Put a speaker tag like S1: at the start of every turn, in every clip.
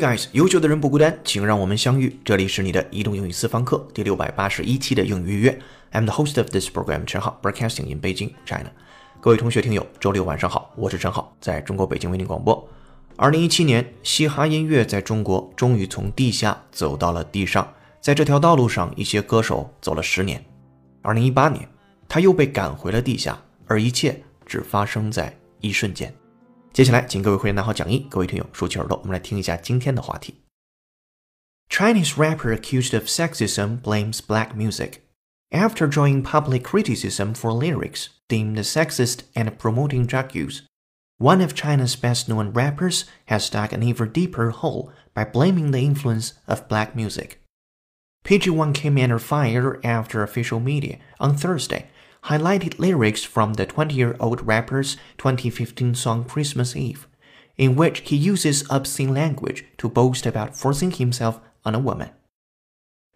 S1: guys，优秀的人不孤单，请让我们相遇。这里是你的移动英语私房课第六百八十一期的英语预约。I'm the host of this program，陈浩，broadcasting in Beijing, China。各位同学听友，周六晚上好，我是陈浩，在中国北京为您广播。二零一七年，嘻哈音乐在中国终于从地下走到了地上，在这条道路上，一些歌手走了十年。二零一八年，他又被赶回了地下，而一切只发生在一瞬间。接下来，请各位会员拿好讲义，各位听友竖起耳朵，我们来听一下今天的话题。Chinese rapper accused of sexism blames black music. After drawing public criticism for lyrics deemed sexist and promoting drug use, one of China's best known rappers has dug an even deeper hole by blaming the influence of black music. PG1 came under fire after official media on Thursday highlighted lyrics from the 20 year old rapper's 2015 song Christmas Eve, in which he uses obscene language to boast about forcing himself on a woman.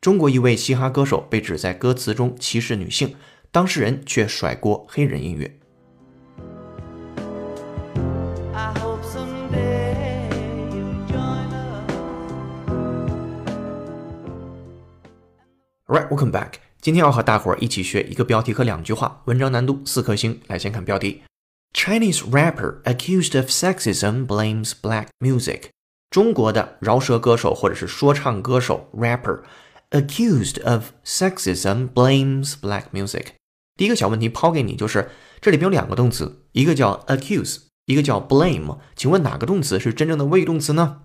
S1: 中国一位嘻哈歌手被指在歌词中歧视女性，当事人却甩锅黑人音乐。
S2: I hope someday you'll join us.
S1: Alright, welcome back. 今天要和大伙儿一起学一个标题和两句话，文章难度四颗星。来，先看标题：Chinese rapper accused of sexism blames black music。中国的饶舌歌手或者是说唱歌手 rapper accused of sexism blames black music。第一个小问题抛给你，就是这里边有两个动词，一个叫 accuse，一个叫 blame。请问哪个动词是真正的谓语动词呢？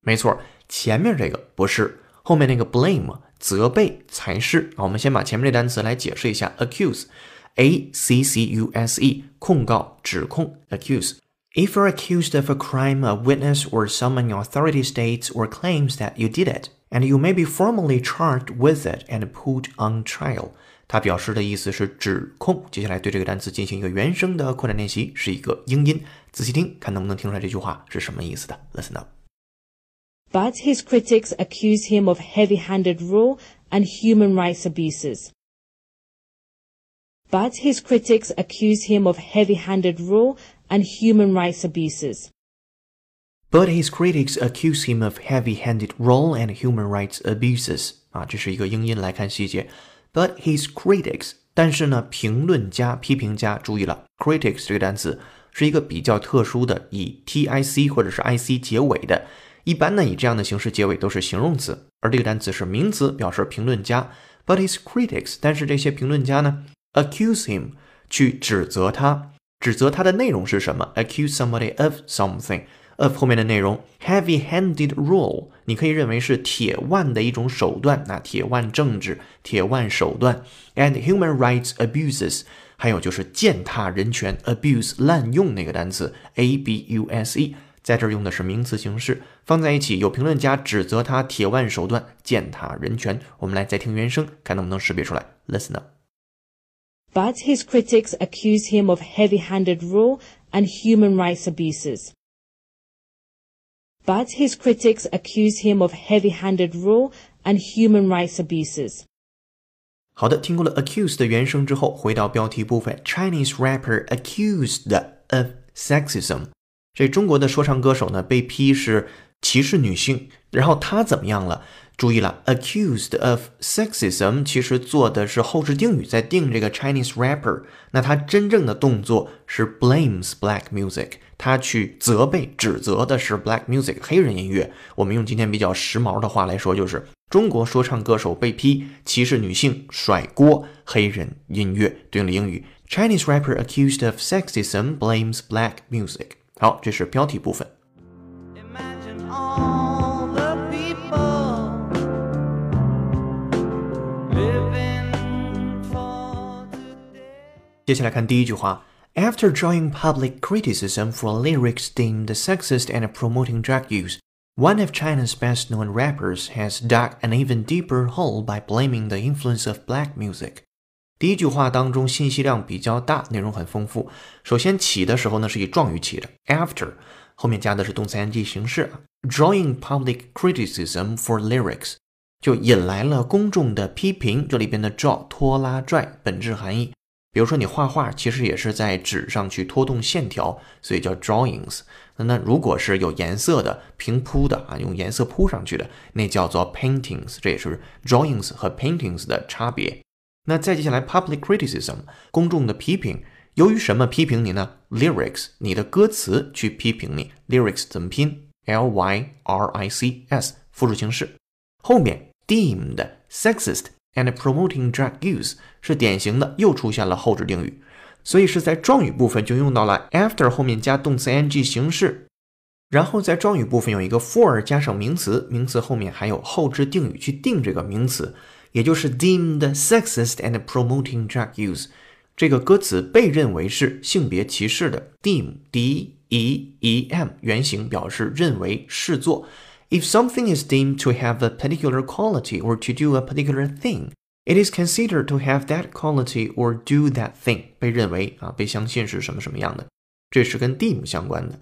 S1: 没错，前面这个不是，后面那个 blame 责备才是。啊，我们先把前面这单词来解释一下，accuse，a c c u s e，控告、指控，accuse。If you're accused of a crime, a witness or someone in authority states or claims that you did it, and you may be formally charged with it and put on trial. 它表示的意思是指控。接下来对这个单词进行一个原声的扩展练习，是一个英音，仔细听，看能不能听出来这句话是什么意思的。Listen up.
S3: But his critics accuse him of heavy-handed rule and human rights abuses. But his critics accuse him of heavy-handed rule and human rights abuses.
S1: But his critics accuse him of heavy-handed role and human rights abuses. 啊，这是一个英音来看细节。But his critics，但是呢，评论家、批评家，注意了，critics 这个单词是一个比较特殊的，以 t i c 或者是 i c 结尾的。 一般呢，以这样的形式结尾都是形容词，而这个单词是名词，表示评论家。But his critics，但是这些评论家呢，accuse him，去指责他，指责他的内容是什么？accuse somebody of something。of 后面的内容，heavy-handed rule，你可以认为是铁腕的一种手段，那铁腕政治、铁腕手段，and human rights abuses，还有就是践踏人权，abuse 滥用那个单词，a b u s e，在这儿用的是名词形式，放在一起，有评论家指责他铁腕手段践踏人权。我们来再听原声，看能不能识别出来。Listen up.
S3: But his critics accuse him of heavy-handed rule and human rights abuses. But his critics accuse him of heavy-handed rule and human rights abuses.
S1: 好的，听过了 accuse 的原声之后，回到标题部分，Chinese rapper accused of sexism。 这中国的说唱歌手呢，被批是歧视女性，然后他怎么样了？注意了，accused of sexism 其实做的是后置定语，在定这个 Chinese rapper。那他真正的动作是 blames black music，他去责备、指责的是 black music 黑人音乐。我们用今天比较时髦的话来说，就是中国说唱歌手被批歧视女性，甩锅黑人音乐。对应的英语，Chinese rapper accused of sexism blames black music。好，这是标题部分。
S2: Imagine all the people living for today.
S1: 接下来看第一句话，After drawing public criticism for lyrics deemed sexist and promoting drug use, one of China's best-known rappers has dug an even deeper hole by blaming the influence of black music. 第一句话当中信息量比较大，内容很丰富。首先起的时候呢是以状语起的，after 后面加的是动词 ing 形式，drawing public criticism for lyrics，就引来了公众的批评。这里边的 draw 拖拉拽，本质含义，比如说你画画，其实也是在纸上去拖动线条，所以叫 drawings。那那如果是有颜色的、平铺的啊，用颜色铺上去的，那叫做 paintings。这也是 drawings 和 paintings 的差别。那再接下来 public criticism，公众的批评。由于什么批评你呢？lyrics，你的歌词去批评你。lyrics 怎么拼？l y r i c s，复数形式。后面 deemed sexist and promoting drug use 是典型的，又出现了后置定语，所以是在状语部分就用到了 after 后面加动词 ing 形式，然后在状语部分有一个 for 加上名词，名词后面还有后置定语去定这个名词，也就是 deemed sexist and promoting drug use。这个歌词被认为是性别歧视的，deem d e e m 原型表示认为视作。If something is deemed to have a particular quality or to do a particular thing, it is considered to have that quality or do that thing。被认为啊，被相信是什么什么样的，这是跟 deem 相关的。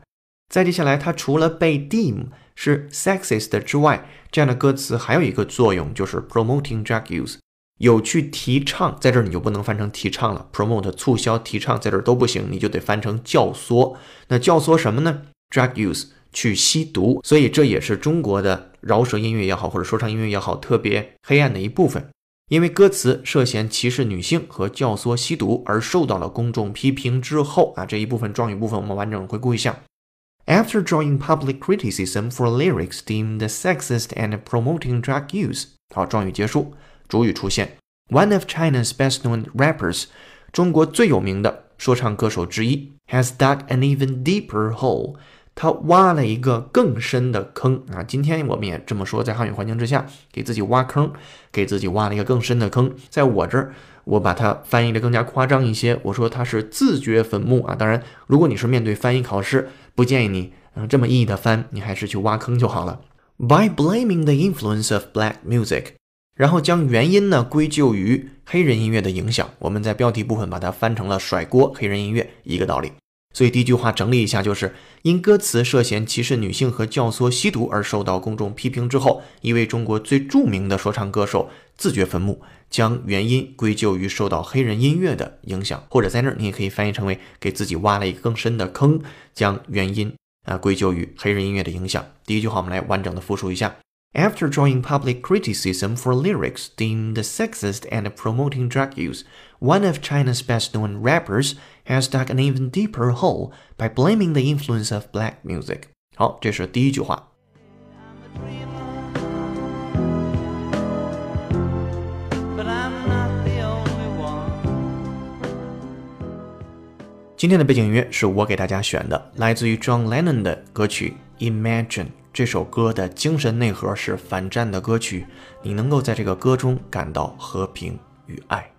S1: 再接下来，它除了被 deem 是 sexist 之外，这样的歌词还有一个作用，就是 promoting drug use。有去提倡，在这儿你就不能翻成提倡了，promote 促销提倡在这儿都不行，你就得翻成教唆。那教唆什么呢？drug use 去吸毒，所以这也是中国的饶舌音乐也好，或者说唱音乐也好，特别黑暗的一部分。因为歌词涉嫌歧视女性和教唆吸毒而受到了公众批评之后啊，这一部分状语部分我们完整回顾一下。After drawing public criticism for lyrics deemed sexist and promoting drug use，好，状语结束。主语出现，One of China's best-known rappers，中国最有名的说唱歌手之一，has dug an even deeper hole，他挖了一个更深的坑啊！今天我们也这么说，在汉语环境之下，给自己挖坑，给自己挖了一个更深的坑。在我这儿， 我把它翻译的更加夸张一些，我说它是自掘坟墓啊！当然，如果你是面对翻译考试，不建议你嗯这么意义的翻，你还是去挖坑就好了。By blaming the influence of black music。然后将原因呢归咎于黑人音乐的影响，我们在标题部分把它翻成了甩锅黑人音乐，一个道理。所以第一句话整理一下，就是因歌词涉嫌歧视女性和教唆吸毒而受到公众批评之后，一位中国最著名的说唱歌手自掘坟墓，将原因归咎于受到黑人音乐的影响，或者在那儿你也可以翻译成为给自己挖了一个更深的坑，将原因啊归咎于黑人音乐的影响。第一句话我们来完整的复述一下。After drawing public criticism for lyrics deemed sexist and promoting drug use, one of China's best known rappers has dug an even deeper hole by blaming the influence of black music. 好，这是第一句话。今天的背景音乐是我给大家选的，来自于 John Lennon 的歌曲《Imagine》。这首歌的精神内核是反战的歌曲，你能够在这个歌中感到和平与爱。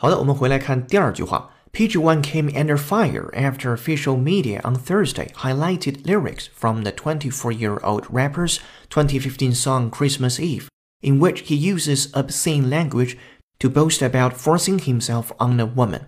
S1: 好的，我们回来看第二句话。PG1 came under fire after official media on Thursday highlighted lyrics from the 24 year old rapper's 2015 song Christmas Eve, in which he uses obscene language to boast about forcing himself on a woman.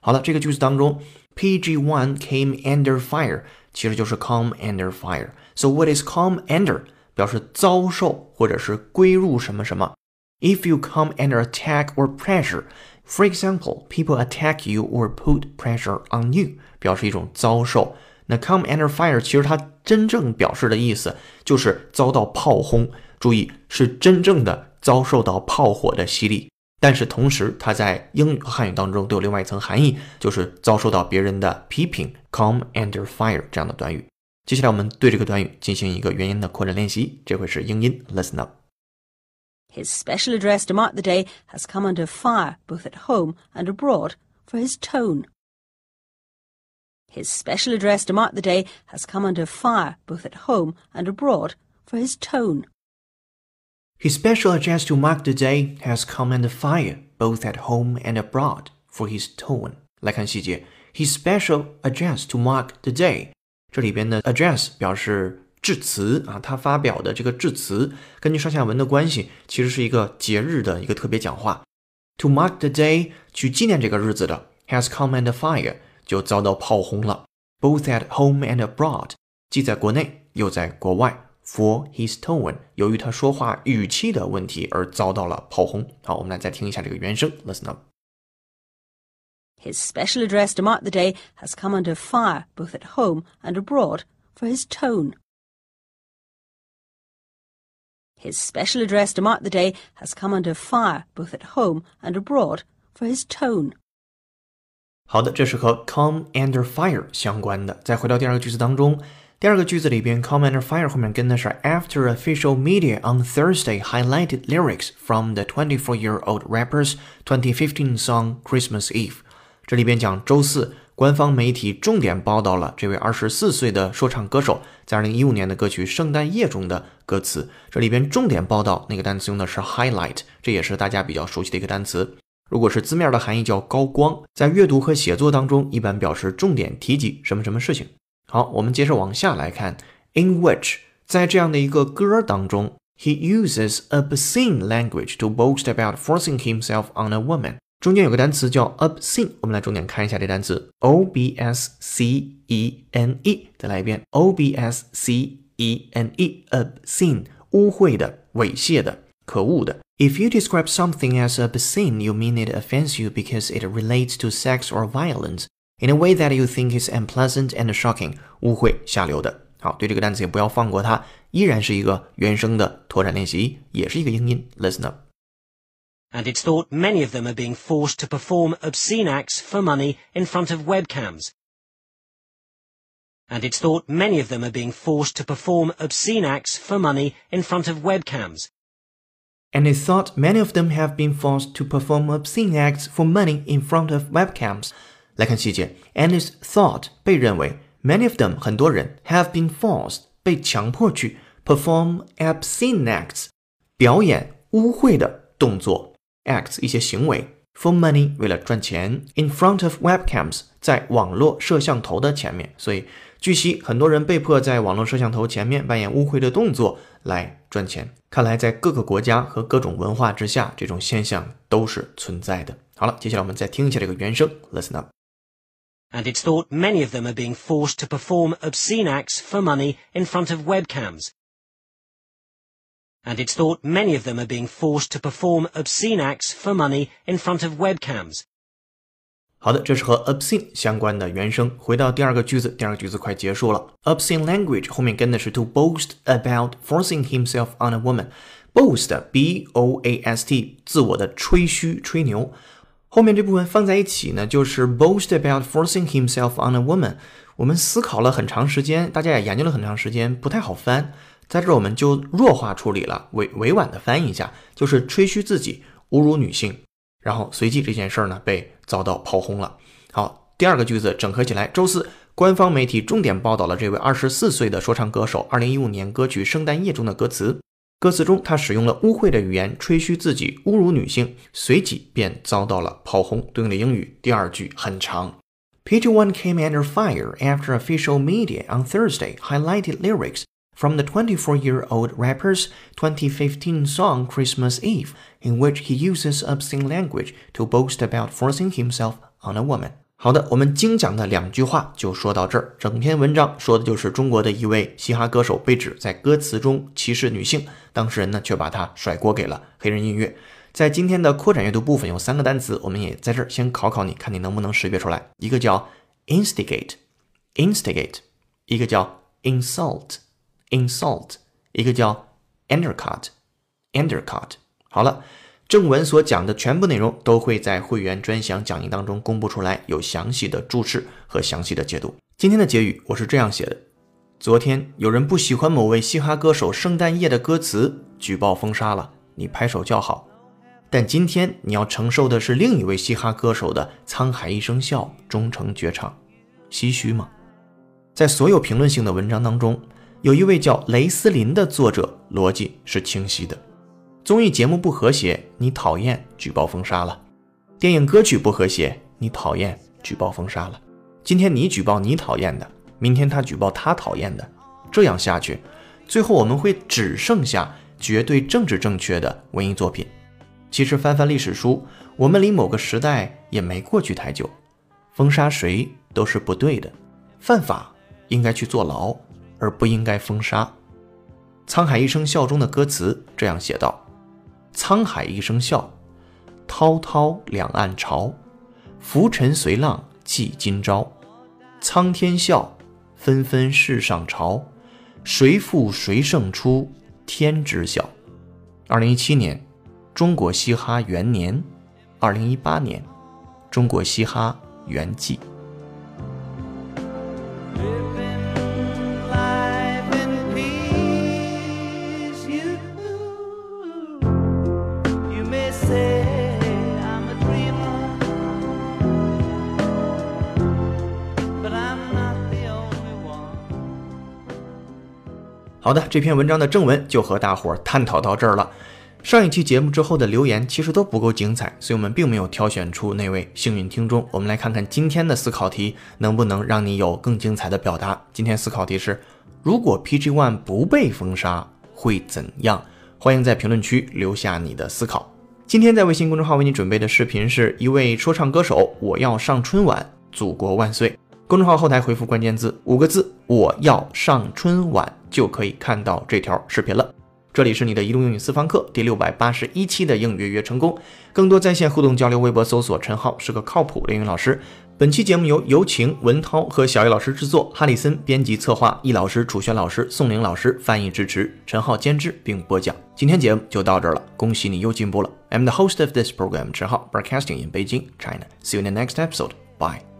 S1: 好了，这个句子当中，PG1 came under fire 其实就是 come under fire. So what is come under？表示遭受或者是归入什么什么。If you come under attack or pressure, for example, people attack you or put pressure on you，表示一种遭受。那 come under fire 其实它真正表示的意思就是遭到炮轰， 注意是真正的遭受到炮火的洗礼。但是同时，它在英语和汉语当中都有另外一层含义，就是遭受到别人的批评。come under fire 这样的短语。接下来我们对这个短语进行一个元音的扩展练习，这回是英音，listen
S4: up。His special address to mark the day has come under fire both at home and abroad for his tone. His special address to mark the day has come under fire both at home and abroad for his tone.
S1: His special address to mark the day has come under fire both at home and abroad for his tone。来看细节，his special address to mark the day。这里边的 address 表示致辞啊，他发表的这个致辞，根据上下文的关系，其实是一个节日的一个特别讲话。To mark the day，去纪念这个日子的，has come under fire，就遭到炮轰了，both at home and abroad，既在国内又在国外。 For his tone，由于他说话语气的问题而遭到了炮轰。好，我们来再听一下这个原声，listen up。
S4: His special address to mark the day has come under fire both at home and abroad for his tone. His special address to mark the day has come under fire both at home and abroad for his tone.
S1: 好的，这是和 come under fire 相关的。再回到第二个句子当中， 第二个句子里边 come under fire 后面跟的是 after official media on Thursday highlighted lyrics from the 24-year-old rapper's 2015 song Christmas Eve。这里边讲周四官方媒体重点报道了这位二十四岁的说唱歌手在二零一五年的歌曲《圣诞夜》中的歌词。这里边重点报道那个单词用的是 highlight，这也是大家比较熟悉的一个单词。如果是字面的含义叫高光，在阅读和写作当中一般表示重点提及什么什么事情。好，我们接着往下来看，in which 在这样的一个歌当中，he uses obscene language to boast about forcing himself on a woman。中间有个单词叫 obscene，我们来重点看一下这单词 o b s c e n e，再来一遍 o b s c e n e，obscene，污秽的、猥亵的、可恶的。If you describe something as obscene, you mean it offends you because it relates to sex or violence in a way that you think is unpleasant and shocking，污秽、下流的。好，对这个单词也不要放过它，依然是一个原声的拓展练习，也是一个英音。Listen up。
S5: and it's thought many of them are being forced to perform obscene acts for money in front of webcams. And it's thought many of them are being forced to perform obscene acts for money in front of webcams.
S1: And it thought many of them have been forced to perform obscene acts for money in front of webcams. 来看细节，and it's thought 被认为，many of them 很多人 have been forced 被强迫去 perform obscene acts 表演污秽的动作 acts 一些行为 for money 为了赚钱 in front of webcams 在网络摄像头的前面，所以据悉很多人被迫在网络摄像头前面扮演污秽的动作来赚钱。看来在各个国家和各种文化之下，这种现象都是存在的。好了，接下来我们再听一下这个原声，listen up。
S5: And it's thought many of them are being forced to perform obscene acts for money in front of webcams. And it's thought many of them are being forced to perform obscene acts for money in front of webcams.
S1: 好的，这是和 obscene 相关的原声。回到第二个句子，第二个句子快结束了。obscene language 后面跟的是 to boast about forcing himself on a woman。boast b o a s t 自我的吹嘘吹牛。 后面这部分放在一起呢，就是 boast about forcing himself on a woman。我们思考了很长时间，大家也研究了很长时间，不太好翻。在这儿我们就弱化处理了，委委婉的翻译一下，就是吹嘘自己，侮辱女性。然后随即这件事儿呢被遭到炮轰了。好，第二个句子整合起来，周四官方媒体重点报道了这位二十四岁的说唱歌手二零一五年歌曲《圣诞夜》中的歌词。歌词中他使用了污秽的语言吹嘘自己，侮辱女性，随即便遭到了炮轰。对应的英语第二句很长。Page one came under fire after official media on Thursday highlighted lyrics from the 24-year-old rapper's 2015 song Christmas Eve, in which he uses obscene language to boast about forcing himself on a woman. 好的，我们精讲的两句话就说到这儿。整篇文章说的就是中国的一位嘻哈歌手被指在歌词中歧视女性， 当事人呢却把他甩锅给了黑人音乐。在今天的扩展阅读部分有三个单词，我们也在这儿先考考你，看你能不能识别出来。一个叫 instigate，instigate，一个叫 insult，insult，一个叫 undercut，undercut。好了。正文所讲的全部内容都会在会员专享讲义当中公布出来，有详细的注释和详细的解读。今天的结语我是这样写的：昨天有人不喜欢某位嘻哈歌手《圣诞夜》的歌词，举报封杀了，你拍手叫好。但今天你要承受的是另一位嘻哈歌手的《沧海一声笑》终成绝唱，唏嘘吗？在所有评论性的文章当中，有一位叫雷斯林的作者，逻辑是清晰的。综艺节目不和谐，你讨厌举报封杀了；电影歌曲不和谐，你讨厌举报封杀了，今天你举报你讨厌的，明天他举报他讨厌的，这样下去，最后我们会只剩下绝对政治正确的文艺作品。其实翻翻历史书，我们离某个时代也没过去太久，封杀谁都是不对的，犯法应该去坐牢，而不应该封杀。《沧海一声笑》中的歌词这样写道：“沧海一声笑，滔滔两岸潮，浮沉随浪记今朝。苍天笑，纷纷世上潮，谁负谁胜出，天知晓。”二零一七年，中国嘻哈元年；二零一八年，中国嘻哈元季。好的，这篇文章的正文就和大伙儿探讨到这儿了。上一期节目之后的留言其实都不够精彩，所以我们并没有挑选出那位幸运听众。我们来看看今天的思考题能不能让你有更精彩的表达。今天思考题是：如果 PG One 不被封杀会怎样？欢迎在评论区留下你的思考。今天在微信公众号为你准备的视频是一位说唱歌手，我要上春晚，祖国万岁。公众号后台回复关键字五个字“我要上春晚”，就可以看到这条视频了。这里是你的移动英语私房课第六百八十一期的应约约成功。更多在线互动交流，微博搜索陈浩是个靠谱的英语老师。本期节目由尤晴、文涛和小艺老师制作，哈里森编辑策划，易老师、楚轩老师、宋玲老师翻译支持，陈浩监制并播讲。今天节目就到这儿了，恭喜你又进步了。I'm the host of this program, 陈浩，broadcasting in Beijing, China. See you in the next episode. Bye.